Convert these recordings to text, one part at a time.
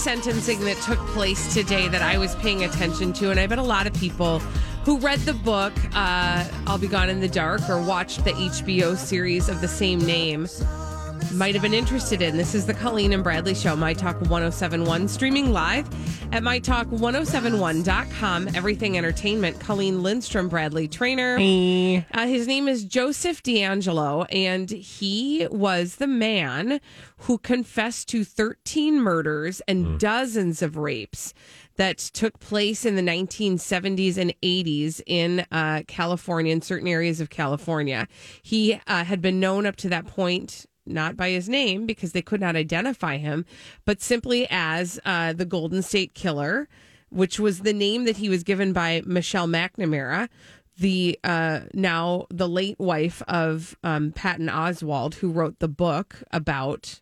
Sentencing that took place today that I was paying attention to, and I bet a lot of people who read the book, uh, I'll Be Gone in the Dark, or watched the HBO series of the same name, might have been interested in. This is the Colleen and Bradley Show, My Talk 1071, streaming live at MyTalk1071.com. Everything Entertainment. Colleen Lindstrom, Bradley Traynor. Uh, his name is Joseph DeAngelo, and he was the man who confessed to 13 murders and dozens of rapes that took place in the 1970s and 80s in uh, California, in certain areas of California. He uh, had been known up to that point. Not by his name because they could not identify him, but simply as uh, the Golden State Killer, which was the name that he was given by Michelle McNamara, the uh, now the late wife of um, Patton Oswalt, who wrote the book about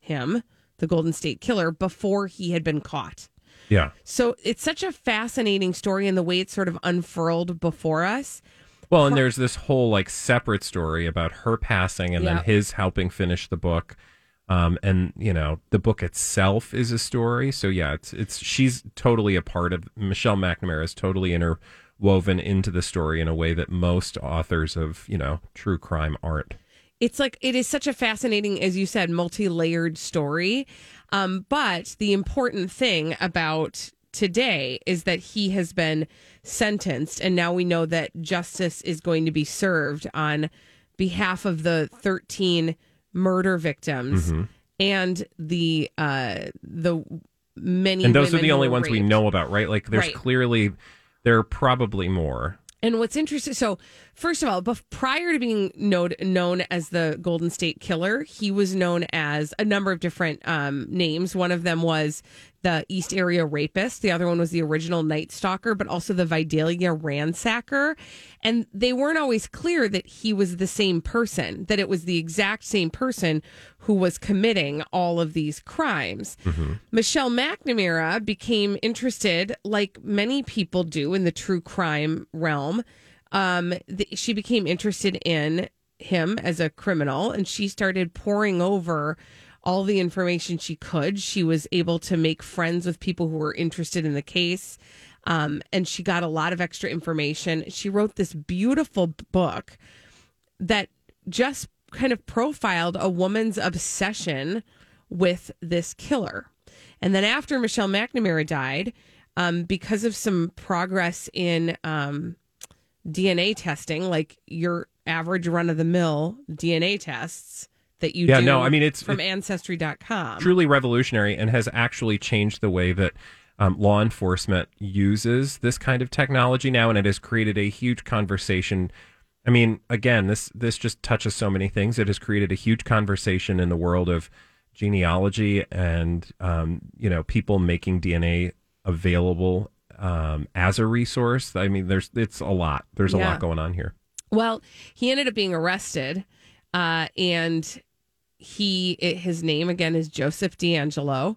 him, the Golden State Killer, before he had been caught. Yeah. So it's such a fascinating story and the way it's sort of unfurled before us. Well, and there's this whole like separate story about her passing and Yep. then his helping finish the book. Um, and you know, the book itself is a story. So yeah, it's it's she's totally a part of Michelle McNamara is totally interwoven into the story in a way that most authors of, you know, true crime aren't. it's like it is such a fascinating as you said multi-layered story um, but the important thing about today is that he has been sentenced and now we know that justice is going to be served on behalf of the 13 murder victims Mm-hmm. and the uh the many And those are the only ones we know about, right? Like there's Right. clearly there are probably more. And what's interesting, so first of all, prior to being known, known as the Golden State Killer, he was known as a number of different um, names. One of them was the East Area Rapist. The other one was the original Night Stalker, but also the Visalia Ransacker. And they weren't always clear that he was the same person, that it was the exact same person who was committing all of these crimes. Michelle McNamara became interested, like many people do in the true crime realm. Um, th- she became interested in him as a criminal, and she started pouring over all the information she could. She was able to make friends with people who were interested in the case. Um, and she got a lot of extra information. She wrote this beautiful book that just kind of profiled a woman's obsession with this killer. And then after Michelle McNamara died, um, because of some progress in um, DNA testing, like your average run of the mill DNA tests that you Yeah, do no, I mean, it's- from it- ancestry.com. truly revolutionary and has actually changed the way that um, law enforcement uses this kind of technology now, and it has created a huge conversation. I mean, again, this this just touches so many things. It has created a huge conversation in the world of genealogy and um, you know people making DNA available um, as a resource. I mean, there's it's a lot. There's a Yeah. lot going on here. Well, he ended up being arrested, uh, and he it, his name again is Joseph DeAngelo,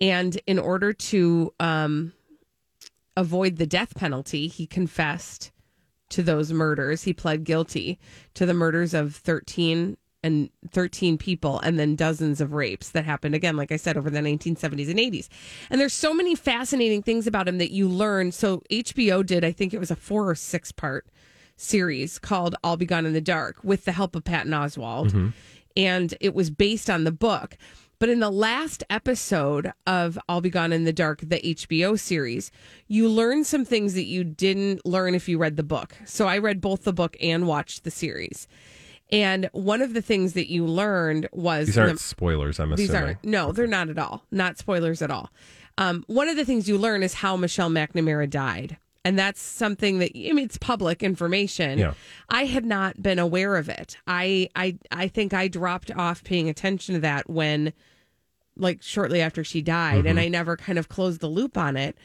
and in order to um, avoid the death penalty, he confessed to those murders. He pled guilty to the murders of thirteen and 13 people and then dozens of rapes that happened again like i said over the 1970s and 80s and there's so many fascinating things about him that you learn so hbo did i think it was a four or six part series called I'll Be Gone in the Dark with the help of Patton Oswalt. And it was based on the book. But in the last episode of I'll Be Gone in the Dark, the HBO series, you learn some things that you didn't learn if you read the book. So I read both the book and watched the series. And one of the things that you learned was These aren't spoilers, I'm these assuming. aren't no, they're not at all. Not spoilers at all. Um, one of the things you learn is how Michelle McNamara died. And that's something that I mean it's public information. Yeah. I had not been aware of it. I I I think I dropped off paying attention to that when like shortly after she died and I never kind of closed the loop on it.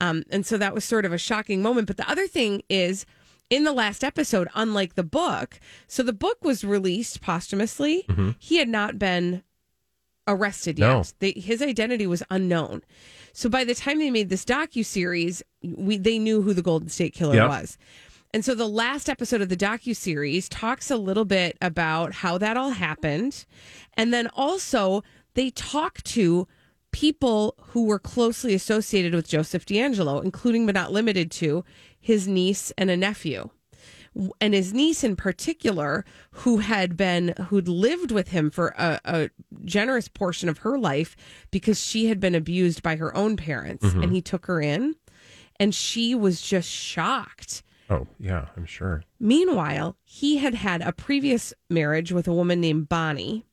Um, and so that was sort of a shocking moment. But the other thing is in the last episode, unlike the book, so the book was released posthumously. He had not been arrested yet. No. They, his identity was unknown. So by the time they made this docu series, we they knew who the Golden State Killer Yep. was. And so the last episode of the docu series talks a little bit about how that all happened, and then also they talk to people who were closely associated with Joseph DeAngelo, including but not limited to his niece and a nephew and his niece in particular, who had been who'd lived with him for a, a generous portion of her life because she had been abused by her own parents, and he took her in, and she was just shocked. Oh, yeah, I'm sure. Meanwhile, he had had a previous marriage with a woman named Bonnie.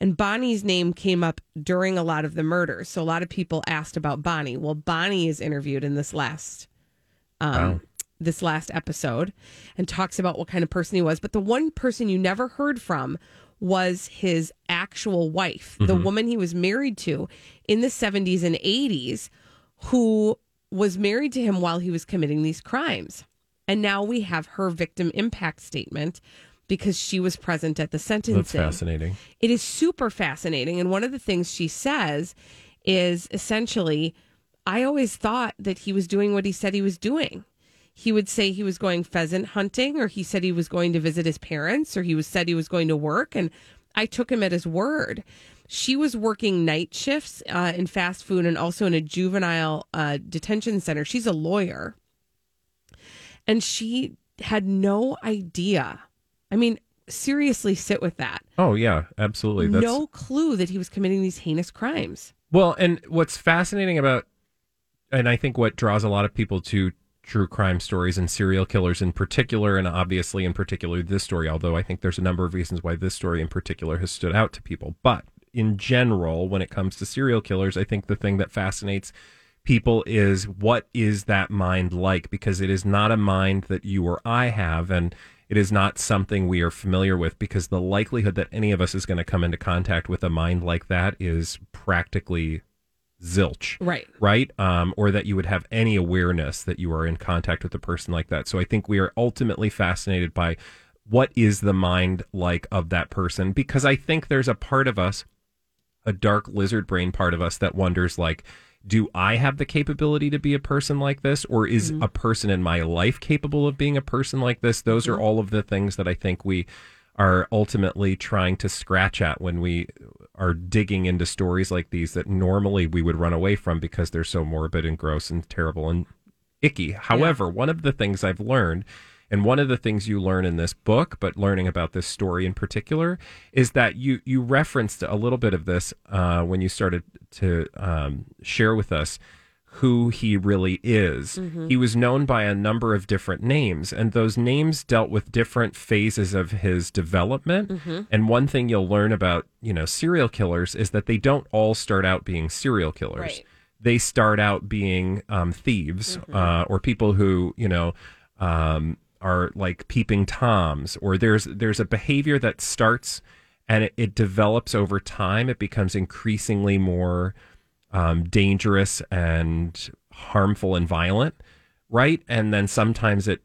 And Bonnie's name came up during a lot of the murders. So a lot of people asked about Bonnie. Well, Bonnie is interviewed in this last um, Wow. This last episode and talks about what kind of person he was. But the one person you never heard from was his actual wife, the mm-hmm. woman he was married to in the 70s and 80s, who was married to him while he was committing these crimes. And now we have her victim impact statement because she was present at the sentencing. That's fascinating. It is super fascinating. And one of the things she says is essentially, I always thought that he was doing what he said he was doing. He would say he was going pheasant hunting, or he said he was going to visit his parents, or he was said he was going to work. And I took him at his word. She was working night shifts uh, in fast food and also in a juvenile uh, detention center. She's a lawyer. And she had no idea. I mean, seriously, sit with that. Oh, yeah, absolutely. That's, No clue that he was committing these heinous crimes. Well, and what's fascinating about, and I think what draws a lot of people to true crime stories and serial killers in particular, and obviously in particular this story, although I think there's a number of reasons why this story in particular has stood out to people. But in general, when it comes to serial killers, I think the thing that fascinates people is what is that mind like? Because it is not a mind that you or I have, and it is not something we are familiar with because the likelihood that any of us is going to come into contact with a mind like that is practically zilch Right. right? Um, or that you would have any awareness that you are in contact with a person like that. So i think we are ultimately fascinated by what is the mind like of that person? Because i think there's a part of us a dark lizard brain part of us that wonders like do i have the capability to be a person like this? Or is a person in my life capable of being a person like this? Those are all of the things that i think we are ultimately trying to scratch at when we are digging into stories like these that normally we would run away from because they're so morbid and gross and terrible and icky. However, one of the things I've learned, and one of the things you learn in this book, but learning about this story in particular, is that you you referenced a little bit of this uh, when you started to um, share with us who he really is. He was known by a number of different names, and those names dealt with different phases of his development. And one thing you'll learn about, you know, serial killers is that they don't all start out being serial killers. Right. They start out being um, thieves uh, or people who, you know, um, are like peeping toms, or there's there's a behavior that starts and it, it develops over time. It becomes increasingly more um, dangerous and harmful and violent, right? And then sometimes it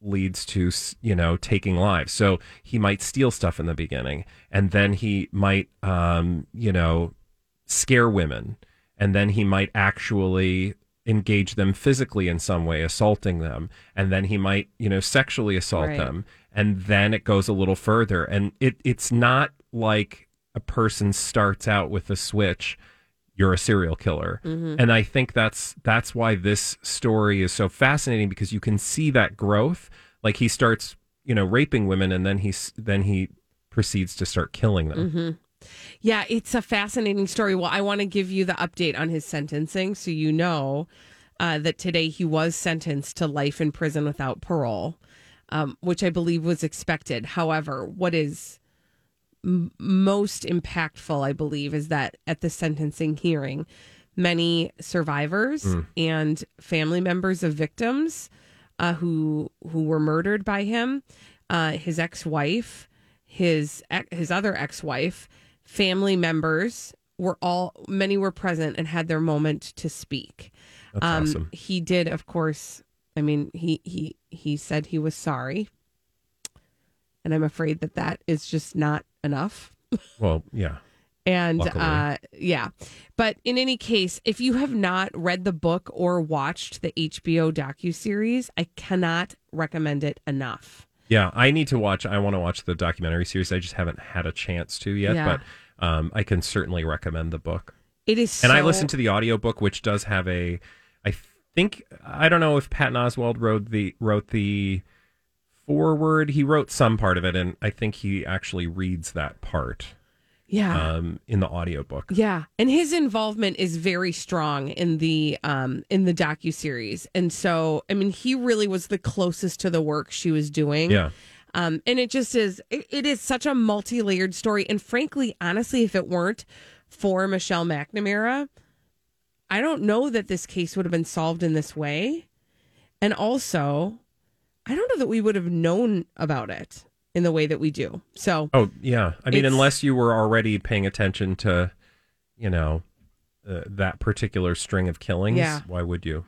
leads to you know taking lives. So he might steal stuff in the beginning, and then he might um, you know scare women, and then he might actually engage them physically in some way, assaulting them, and then he might you know sexually assault Right. them, and then it goes a little further, and it it's not like a person starts out with a switch you're a serial killer. And i think that's that's why this story is so fascinating because you can see that growth. Like he starts you know raping women and then he's then he proceeds to start killing them. Yeah, it's a fascinating story. Well, I want to give you the update on his sentencing so you know uh, that today he was sentenced to life in prison without parole, um, which I believe was expected. However, what is m- most impactful, I believe, is that at the sentencing hearing, many survivors and family members of victims uh, who who were murdered by him, uh, his ex-wife, his his other ex-wife, family members were all many were present and had their moment to speak. Um, awesome. He did, of course. I mean, he he he said he was sorry, and I'm afraid that that is just not enough. Well, yeah. And Luckily. uh, yeah, but in any case, if you have not read the book or watched the HBO docu series, I cannot recommend it enough. Yeah, I need to watch. I want to watch the documentary series. I just haven't had a chance to yet, Yeah. but um, I can certainly recommend the book. It is, And I listened to the audiobook, which does have a. I think I don't know if Patton Oswalt wrote the wrote the forward. He wrote some part of it, and I think he actually reads that part yeah. um, in the audiobook. Yeah, and his involvement is very strong in the um in the docu series, and so I mean he really was the closest to the work she was doing. Yeah. Um, and it just is. It, it is such a multi-layered story, and frankly, honestly, if it weren't for Michelle McNamara, I don't know that this case would have been solved in this way. And also, I don't know that we would have known about it in the way that we do. So, Oh yeah. I mean, unless you were already paying attention to, you know, uh, that particular string of killings, Yeah. why would you?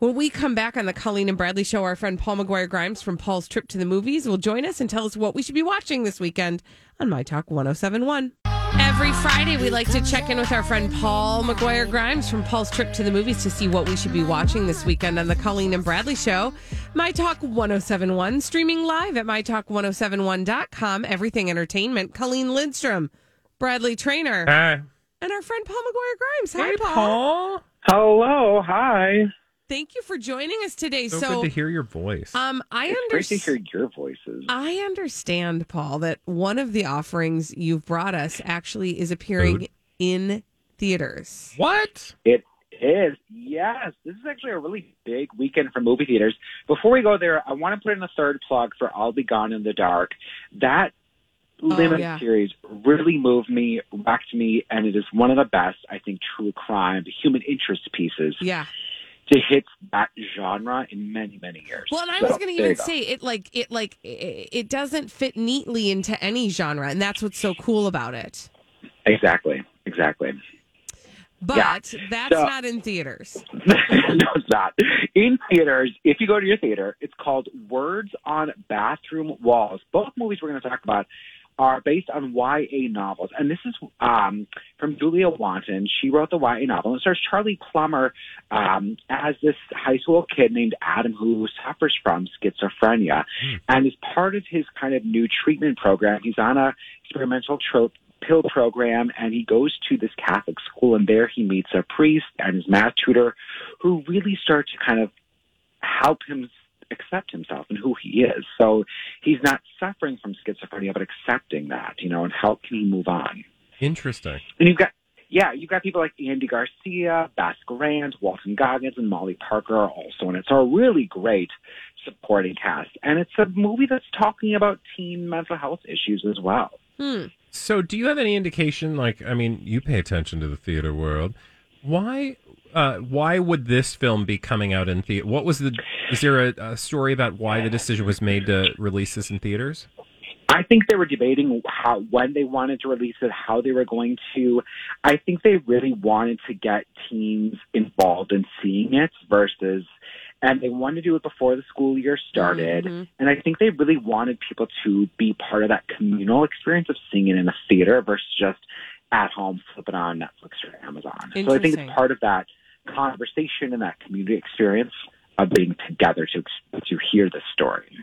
When we come back on the Colleen and Bradley show, our friend Paul McGuire Grimes from Paul's Trip to the Movies will join us and tell us what we should be watching this weekend on My Talk 1071. Every Friday, we like to check in with our friend Paul McGuire Grimes from Paul's Trip to the Movies to see what we should be watching this weekend on the Colleen and Bradley show. My Talk 1071, streaming live at MyTalk1071.com. Everything Entertainment. Colleen Lindstrom, Bradley Traynor, Hi, and our friend Paul McGuire Grimes. Hi, Paul. Paul. Hello, hi. Thank you for joining us today. So, So, good to hear your voice. um, I It's great to hear your voices. I understand, Paul, that one of the offerings you've brought us actually is appearing Food. in theaters. what? It is. Yes, this is actually a really big weekend for movie theaters. Before we go there, I want to put in a third plug for I'll Be Gone in the Dark. That limited Oh, yeah. series really moved me, wrecked me, and it is one of the best, I think, true crime, human interest pieces Yeah. To hit that genre in many, many years. Well, and I So, was going to even go. say it like it like it, it doesn't fit neatly into any genre, and that's what's so cool about it. Exactly, exactly. But Yeah. that's So- not in theaters. no, it's not. In theaters, if you go to your theater, it's called Words on Bathroom Walls. Both movies we're going to talk about are based on YA novels. And this is um, from Julia Walton. She wrote the YA novel. And it stars Charlie Plummer um, as this high school kid named Adam who suffers from schizophrenia. And as part of his kind of new treatment program, he's on a experimental trope pill program and he goes to this Catholic school and there he meets a priest and his math tutor who really start to kind of help him accept himself and who he is. So he's not suffering from schizophrenia but accepting that, you know, and how can he move on? Interesting. And you've got yeah, you've got people like Andy Garcia, Beth Grant, Walton Goggins, and Molly Parker are also in it. So a really great supporting cast. And it's a movie that's talking about teen mental health issues as well. Hmm. So, do you have any indication? Like, I mean, you pay attention to the theater world. Why? Uh, why would this film be coming out in theater? What was the? Is there a, a story about why the decision was made to release this in theaters? I think they were debating how when they wanted to release it, how they were going to. I think they really wanted to get teens involved in seeing it versus, and they wanted to do it before the school year started. And I think they really wanted people to be part of that communal experience of seeing it in a theater versus just at home flipping on Netflix or Amazon. So I think it's part of that conversation and that community experience of being together to to hear the story.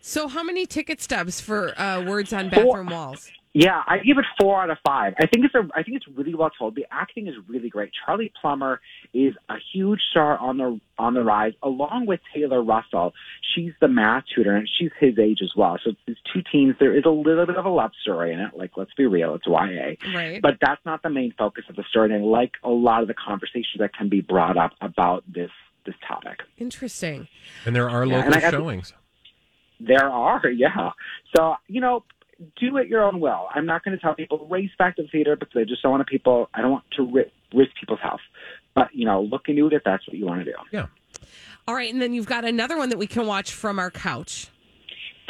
So, how many ticket stubs for uh, Words on Bathroom Walls? Yeah, I give it four out of five. I think it's a. I think it's really well told. The acting is really great. Charlie Plummer is a huge star on the on the rise, along with Taylor Russell. She's the math tutor, and she's his age as well. So it's two teens. There is a little bit of a love story in it. Like, let's be real, it's YA. Right. But that's not the main focus of the story. And I like a lot of the conversations that can be brought up about this this topic. Interesting. And there are local and I got- showings. There are, yeah. So, you know, do it your own will. I'm not going to tell people race back to the theater because I just don't want to people, I don't want to ri- risk people's health. But, you know, look into it if that's what you want to do. Yeah. All right, and then you've got another one that we can watch from our couch.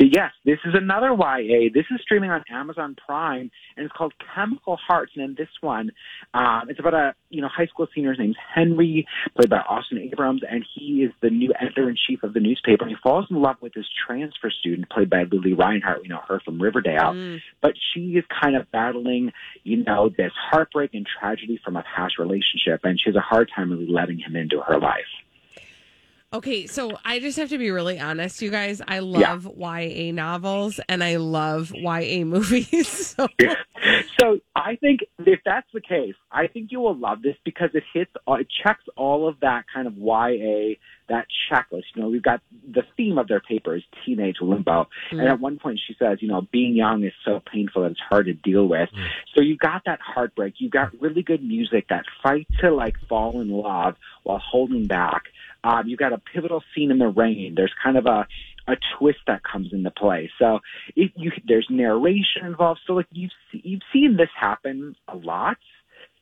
Yes, this is another YA. This is streaming on Amazon Prime, and it's called Chemical Hearts. And in this one, um, it's about a you know high school senior named Henry, played by Austin Abrams, and he is the new editor in chief of the newspaper. And he falls in love with this transfer student, played by Lili Reinhart. We know her from Riverdale, but she is kind of battling you know this heartbreak and tragedy from a past relationship, and she has a hard time really letting him into her life. Okay, so I just have to be really honest, you guys. I love YA novels and I love YA movies. So so I think if that's the case, I think you will love this because it hits, uh, it checks all of that kind of YA, that checklist. You know, we've got the theme of their paper is teenage limbo, and mm. at one point she says, you know, being young is so painful that it's hard to deal with. Mm. So you've got that heartbreak, you've got really good music, that fight to like fall in love while holding back. Um, you've got a pivotal scene in the rain. There's kind of a a twist that comes into play. So if you there's narration involved. So like you've you've seen this happen a lot.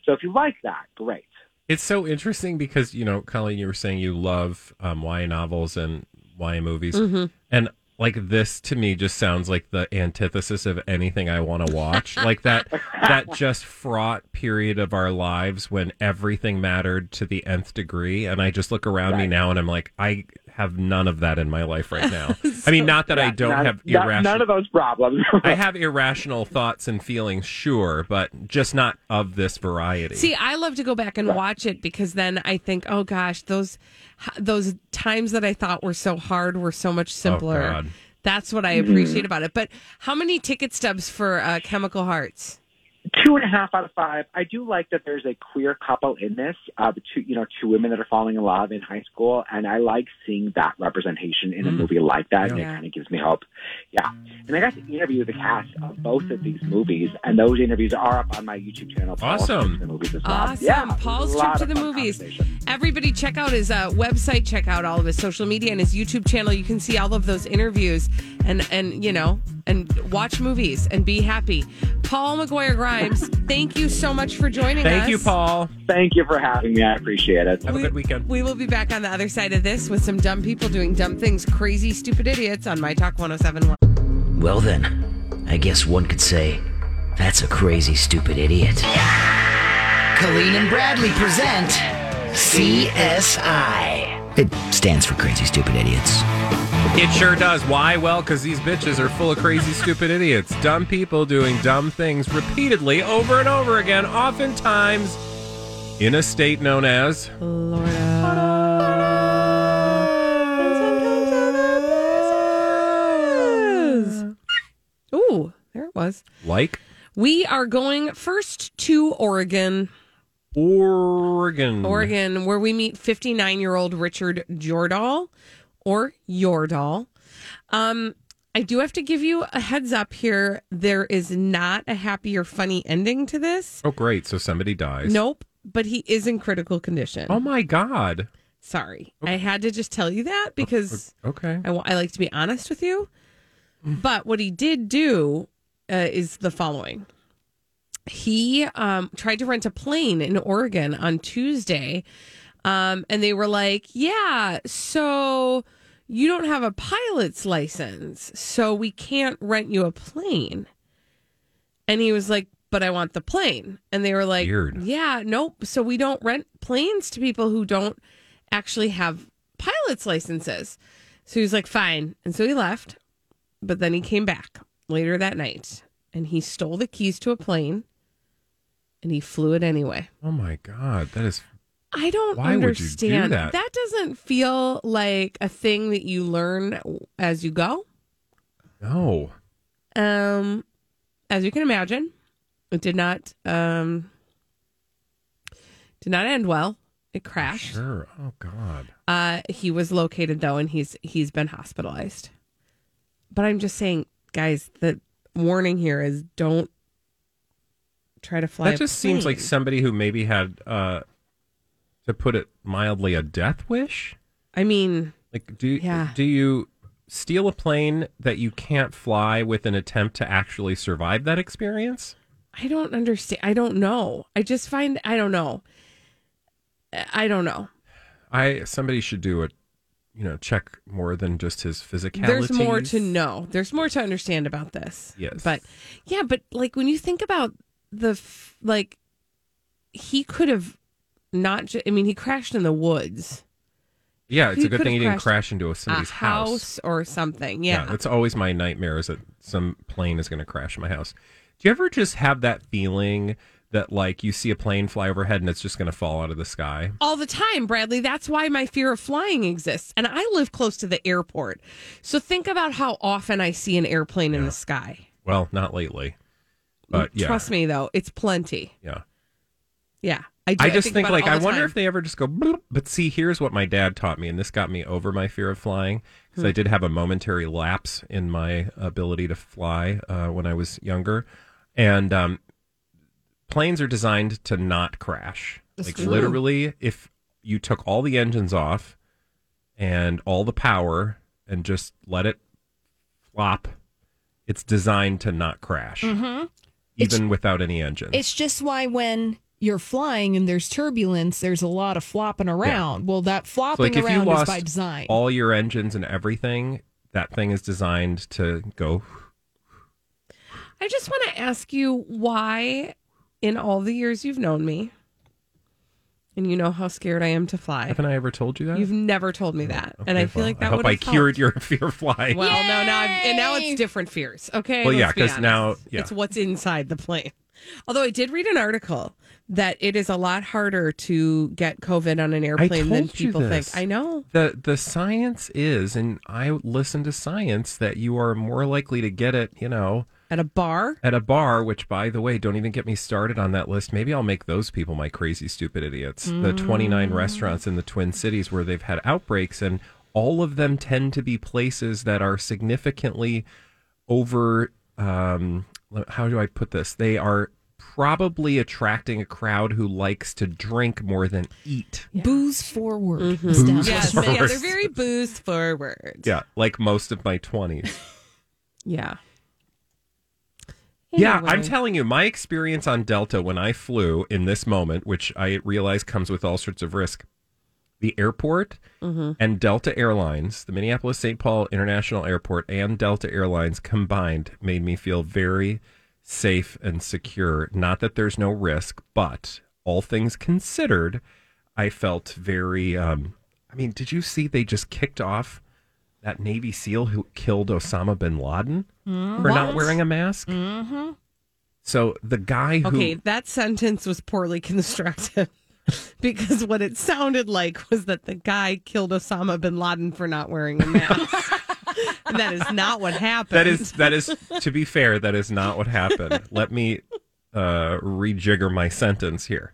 So if you like that, great. It's so interesting because, you know, Colleen, you were saying you love um, YA novels and YA movies. And like this to me just sounds like the antithesis of anything I want to watch. like that that just fraught period of our lives when everything mattered to the nth degree. And I just look around me now and I'm like, I have none of that in my life right now. I mean, not that I don't none, have none- irrational none of those problems. I have irrational thoughts and feelings, sure, but just not of this variety. See, I love to go back and watch it because then I think, oh gosh, those those times that I thought were so hard were so much simpler. Oh, God. That's what I appreciate about it. But how many ticket stubs for uh, Chemical Hearts? Two and a half out of five. I do like that there's a queer couple in this, uh, two, you know, two women that are falling in love in high school, and I like seeing that representation in a movie like that, and it kind of gives me hope. Yeah, and I got to interview the cast of both of these movies, and those interviews are up on my YouTube channel. Paul's Awesome. Trip to the movies as well. Awesome. Yeah, Paul's trip to the movies. Everybody check out his uh, website, check out all of his social media and his YouTube channel. You can see all of those interviews and and you know, and watch movies and be happy. Paul McGuire Grimes, thank you so much for joining us. Thank you, Paul. Thank you for having me. I appreciate it. Have a good weekend. We will be back on the other side of this with some dumb people doing dumb things, crazy, stupid idiots on My Talk 1071. Well, then, I guess one could say that's a crazy, stupid idiot. Colleen and Bradley present CSI. It stands for Crazy Stupid Idiots. It sure does. Why? Well, because these bitches are full of crazy, stupid idiots. Dumb people doing dumb things repeatedly over and over again, oftentimes in a state known as. Ooh, was. Like We are going first to Oregon. Oregon. Oregon, where we meet 59 year old Richard Jordahl or Jordahl. Um, I do have to give you a heads up here. There is not a happy or funny ending to this. Oh, great. So somebody dies. Nope, but he is in critical condition. Oh, my God. Sorry. I had to just tell you that because Okay. I, I like to be honest with you. But what he did do uh, is the following. He um, tried to rent a plane in Oregon on Tuesday. Um, and they were like, yeah, so you don't have a pilot's license. So we can't rent you a plane. And he was like, but I want the plane. And they were like, Weird. yeah, nope. So we don't rent planes to people who don't actually have pilot's licenses. So he was like, fine. And so he left. But then he came back later that night and he stole the keys to a plane and he flew it anyway. Oh, my God. That is. I don't Why would you do understand. that? doesn't feel like a thing that you learn as you go. No. Um as you can imagine, it did not um, did not end well. It crashed. Sure. Oh God. Uh, he was located though, and he's he's been hospitalized. But I'm just saying, guys, the warning here is don't try to fly. That a just seems like somebody who maybe had, uh, to put it mildly, a death wish. I mean, Like, do Yeah. do you steal a plane that you can't fly with an attempt to actually survive that experience? I don't understand. I don't know. I just find I don't know. I don't know. I somebody should do it. You know, check more than just his physicality. There's more to know. There's more to understand about this. Yes. But yeah, but like when you think about the f- like he could have not ju- I mean he crashed in the woods. Yeah, it's He a good thing he didn't crash into a somebody's a house, or something. Yeah. it's always my nightmare is that some plane is going to crash in my house. Do you ever just have that feeling that like you see a plane fly overhead and it's just going to fall out of the sky? all the time, Bradley. That's why my fear of flying exists. And I live close to the airport. So think about how often I see an airplane in the sky. Well, not lately, but yeah, Trust me though, it's plenty. yeah. Yeah. I, do. I just think, about it like I wonder time. if they ever just go. Bloop. But see, here's what my dad taught me, and this got me over my fear of flying because Hmm. I did have a momentary lapse in my ability to fly uh, when I was younger, and um, planes are designed to not crash. That's like true. literally, if you took all the engines off and all the power and just let it flop, it's designed to not crash, Mhm. even without any engines. It's just why when you're flying and there's turbulence, there's a lot of flopping around. Well, that So, flopping like if you around is by design. all your engines and everything, that thing is designed to go. I just want to ask you why, in all the years you've known me, and you know how scared I am to fly. Haven't I ever told you that? You've never told me that, and Okay, I feel well, like that I hope would I have cured helped. your fear of flying. Well, no, now I've, and now it's different fears. Okay. Well, yeah, let's be 'cause honest. now- yeah. it's what's inside the plane. Although I did read an article that it is a lot harder to get COVID on an airplane than told you people this. think. I know. the the science is, and I listen to science that you are more likely to get it. You know, At a bar, at a bar. Which, by the way, don't even get me started on that list. Maybe I'll make those people my crazy, stupid idiots. The twenty nine Mm. restaurants in the Twin Cities where they've had outbreaks, and all of them tend to be places that are significantly over. Um, how do I put this? They are probably attracting a crowd who likes to drink more than eat. Booze forward. Mm-hmm. Booze yes, yeah, they're very boost forward. Yeah, like most of my 20s. Yeah. Yeah, I'm telling you, my experience on Delta when I flew in this moment, which I realize comes with all sorts of risk, the airport Mm-hmm. and Delta Airlines, the Minneapolis St. Paul International Airport and Delta Airlines combined made me feel very safe and secure. Not that there's no risk, but all things considered, I felt very. Um, I mean, did you see they just kicked off that Navy SEAL who killed Osama bin Laden for not wearing a mask? Mm-hmm. So the guy who Okay, that sentence was poorly constructed because what it sounded like was that the guy killed Osama bin Laden for not wearing a mask. and that is not what happened. that is that is to be fair, that is not what happened. Let me uh, rejigger my sentence here.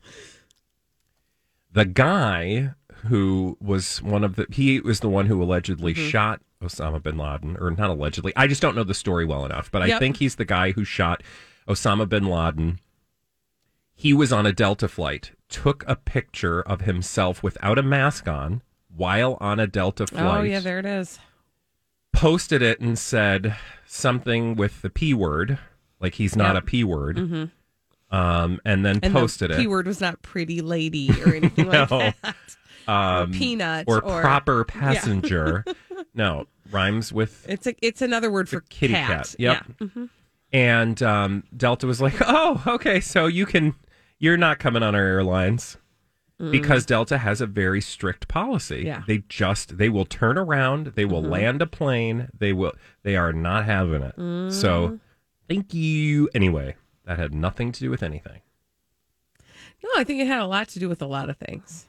The guy who was one of the he was the one who allegedly Mm-hmm. shot Osama bin Laden, or not allegedly. I just don't know the story well enough, but I Yep. think he's the guy who shot Osama bin Laden. He was on a Delta flight, took a picture of himself without a mask on while on a Delta flight Oh, yeah, there it is. posted it and said something with the p word, like he's not Yep. a p word, Mhm. um, and then And posted the it. word was not pretty lady or anything like that. um, peanut or, or- proper Yeah. passenger. no, rhymes with It's a it's another word for kitty cat. cat. Yep. Yeah. Mhm. And um, Delta was like, "Oh, okay, so you can, you're not coming on our airlines." Because Delta has a very strict policy. Yeah. They just they will turn around, they will land a plane, they will they are not having it. So thank you. Anyway, that had nothing to do with anything. No, I think it had a lot to do with a lot of things.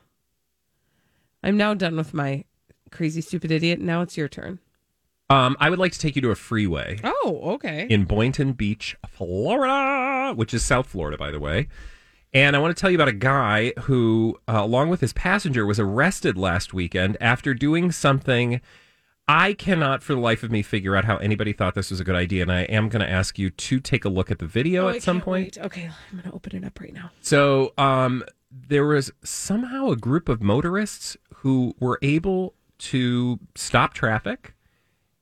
I'm now done with my crazy stupid idiot. Now it's your turn. Um, I would like to take you to a freeway Oh, okay. in Boynton Beach, Florida, which is South Florida, by the way. And I want to tell you about a guy who, uh, along with his passenger, was arrested last weekend after doing something. I cannot, for the life of me, figure out how anybody thought this was a good idea. And I am going to ask you to take a look at the video Oh, I at some point. wait. Okay, I'm going to open it up right now. So um, there was somehow a group of motorists who were able to stop traffic,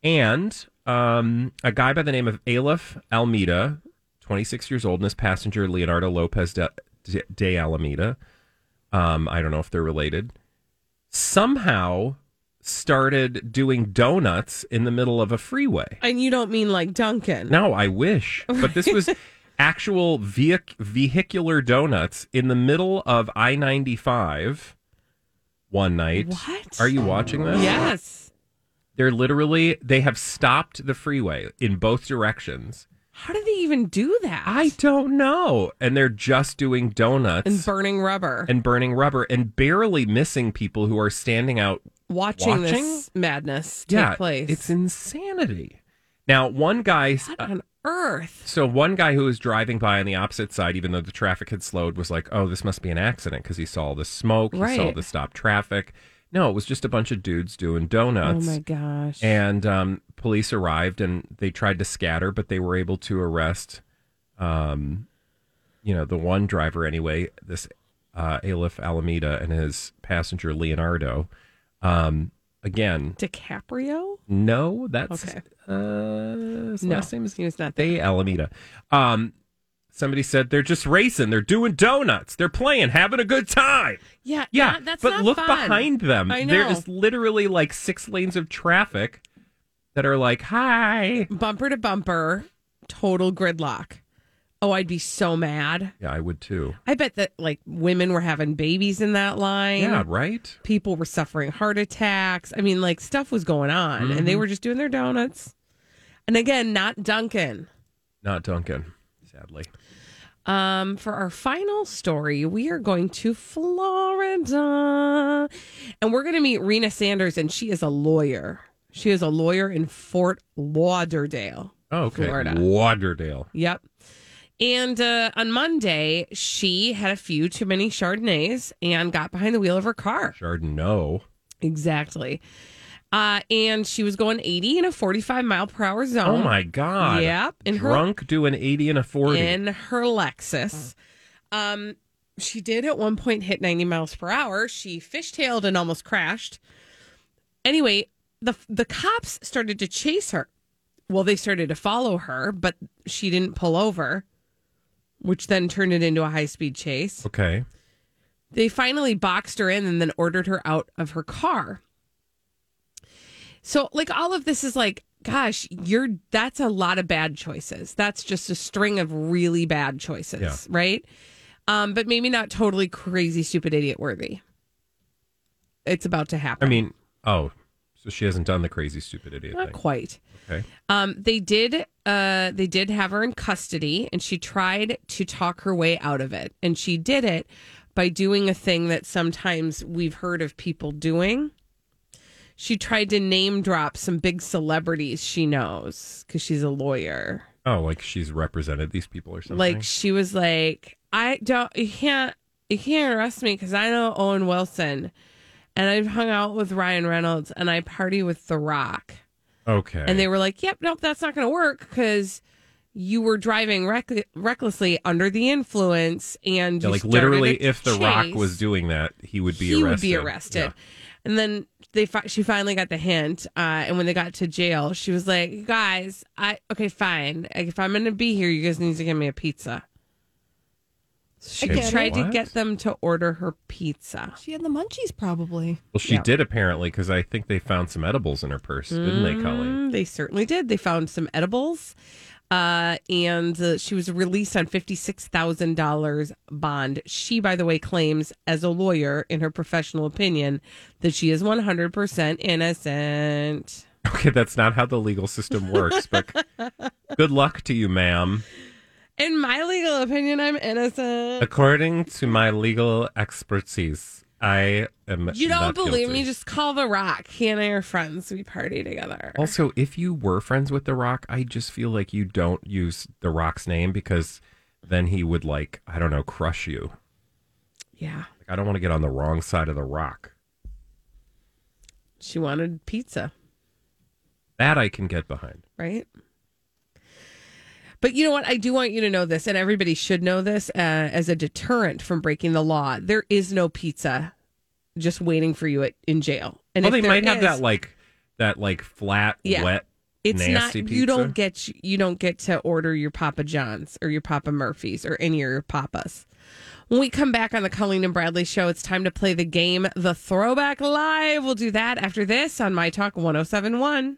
and um, a guy by the name of Aleph Almeida, 26 years old, and his passenger Leonardo Lopez de, de, de Alameda. Um, I don't know if they're related. Somehow started doing donuts in the middle of a freeway. And you don't mean like Dunkin. No, I wish. But this was actual vehic- vehicular donuts in the middle of I 95 one night. What? Are you watching this? Yes. They're literally, they have stopped the freeway in both directions. How do they even do that? I don't know. And they're just doing donuts and burning rubber. and burning rubber and barely missing people who are standing out watching, watching? this madness take yeah, place. It's insanity. Now, one guy. on earth? So one guy who was driving by on the opposite side, even though the traffic had slowed, was like, "Oh, this must be an accident," because he saw all the smoke, he saw Right. the stop traffic. No, it was just a bunch of dudes doing donuts. Oh my gosh. And um, police arrived and they tried to scatter, but they were able to arrest, um, you know, the one driver anyway, this uh, Aleph Alameda and his passenger Leonardo. Um, again, DiCaprio? no, that's Okay. uh, his No, last name is not there. they Alameda. Um, somebody said they're just racing. They're doing donuts. They're playing, having a good time. Yeah, Yeah, not- that's but look fun. behind them. I There know. is literally like six lanes of traffic that are like, "Hi." Bumper to bumper, total gridlock. Oh, I'd be so mad. Yeah, I would too. I bet that like women were having babies in that line. Yeah, right. People were suffering heart attacks. I mean, like stuff was going on, and Mm-hmm. they were just doing their donuts. And again, not Dunkin. Not Dunkin, sadly. Um, for our final story, we are going to Florida, and we're going to meet Rena Sanders, and she is a lawyer. She is a lawyer in Fort Lauderdale. Oh, okay. Florida. Lauderdale. Yep. And uh, on Monday, she had a few too many Chardonnays and got behind the wheel of her car. Chardonnay. Exactly. Uh, and she was going 80 in a 45 mile per hour zone. Oh my God. Yep. In her Drunk doing 80 and a 40. in her Lexus. Um, she did at one point hit 90 miles per hour. She fishtailed and almost crashed. Anyway, the the cops started to chase her. Well, they started to follow her, but she didn't pull over, which then turned it into a high speed chase. okay. They finally boxed her in and then ordered her out of her car. So, like, all of this is like, gosh, you're that's a lot of bad choices. That's just a string of really bad choices, Yeah. right? Um, but maybe not totally crazy, stupid, idiot worthy. It's about to happen. I mean, oh, so she hasn't done the crazy, stupid idiot not thing. quite. Okay. Um, they did. Uh, they did have her in custody, and she tried to talk her way out of it, and she did it by doing a thing that sometimes we've heard of people doing. She tried to name drop some big celebrities she knows because she's a lawyer. Oh, like she's represented these people or something. Like she was like, I don't, you can't, you can't arrest me because I know Owen Wilson, and I've hung out with Ryan Reynolds, and I party with The Rock. okay. And they were like, "Yep, nope, that's not going to work because you were driving reck- recklessly under the influence, and Yeah, like literally, if The Rock was doing that, he would be he arrested. would be arrested." Yeah. And then they fi- she finally got the hint, uh, and when they got to jail, she was like, guys, I okay, fine. Like, if I'm going to be here, you guys need to give me a pizza." She I get tried to What? get them to order her pizza. She had the munchies, probably. Well, she Yeah. did apparently because I think they found some edibles in her purse, didn't they, Colleen? Mm, They certainly did. They found some edibles. Uh, and uh, she was released on $56,000 bond. She, by the way, claims as a lawyer, in her professional opinion, that she is 100% innocent. Okay, that's not how the legal system works, but good luck to you, ma'am. In my legal opinion, I'm innocent. According to my legal expertise, I am. You don't believe guilty. me? Just call The Rock. He and I are friends. We party together. Also, if you were friends with The Rock, I just feel like you don't use The Rock's name because then he would like I don't know crush you. yeah. Like I don't want to get on the wrong side of The Rock. She wanted pizza, That I can get behind. right? But you know what? I do want you to know this, and everybody should know this uh, as a deterrent from breaking the law. There is no pizza just waiting for you at, in jail. And well, if they might have that like that like flat, Yeah. wet, It's not. pizza. You don't get. You don't get to order your Papa John's or your Papa Murphy's or any of your papas. When we come back on the Colleen and Bradley show, it's time to play the game, the Throwback Live. We'll do that after this on My Talk 1071.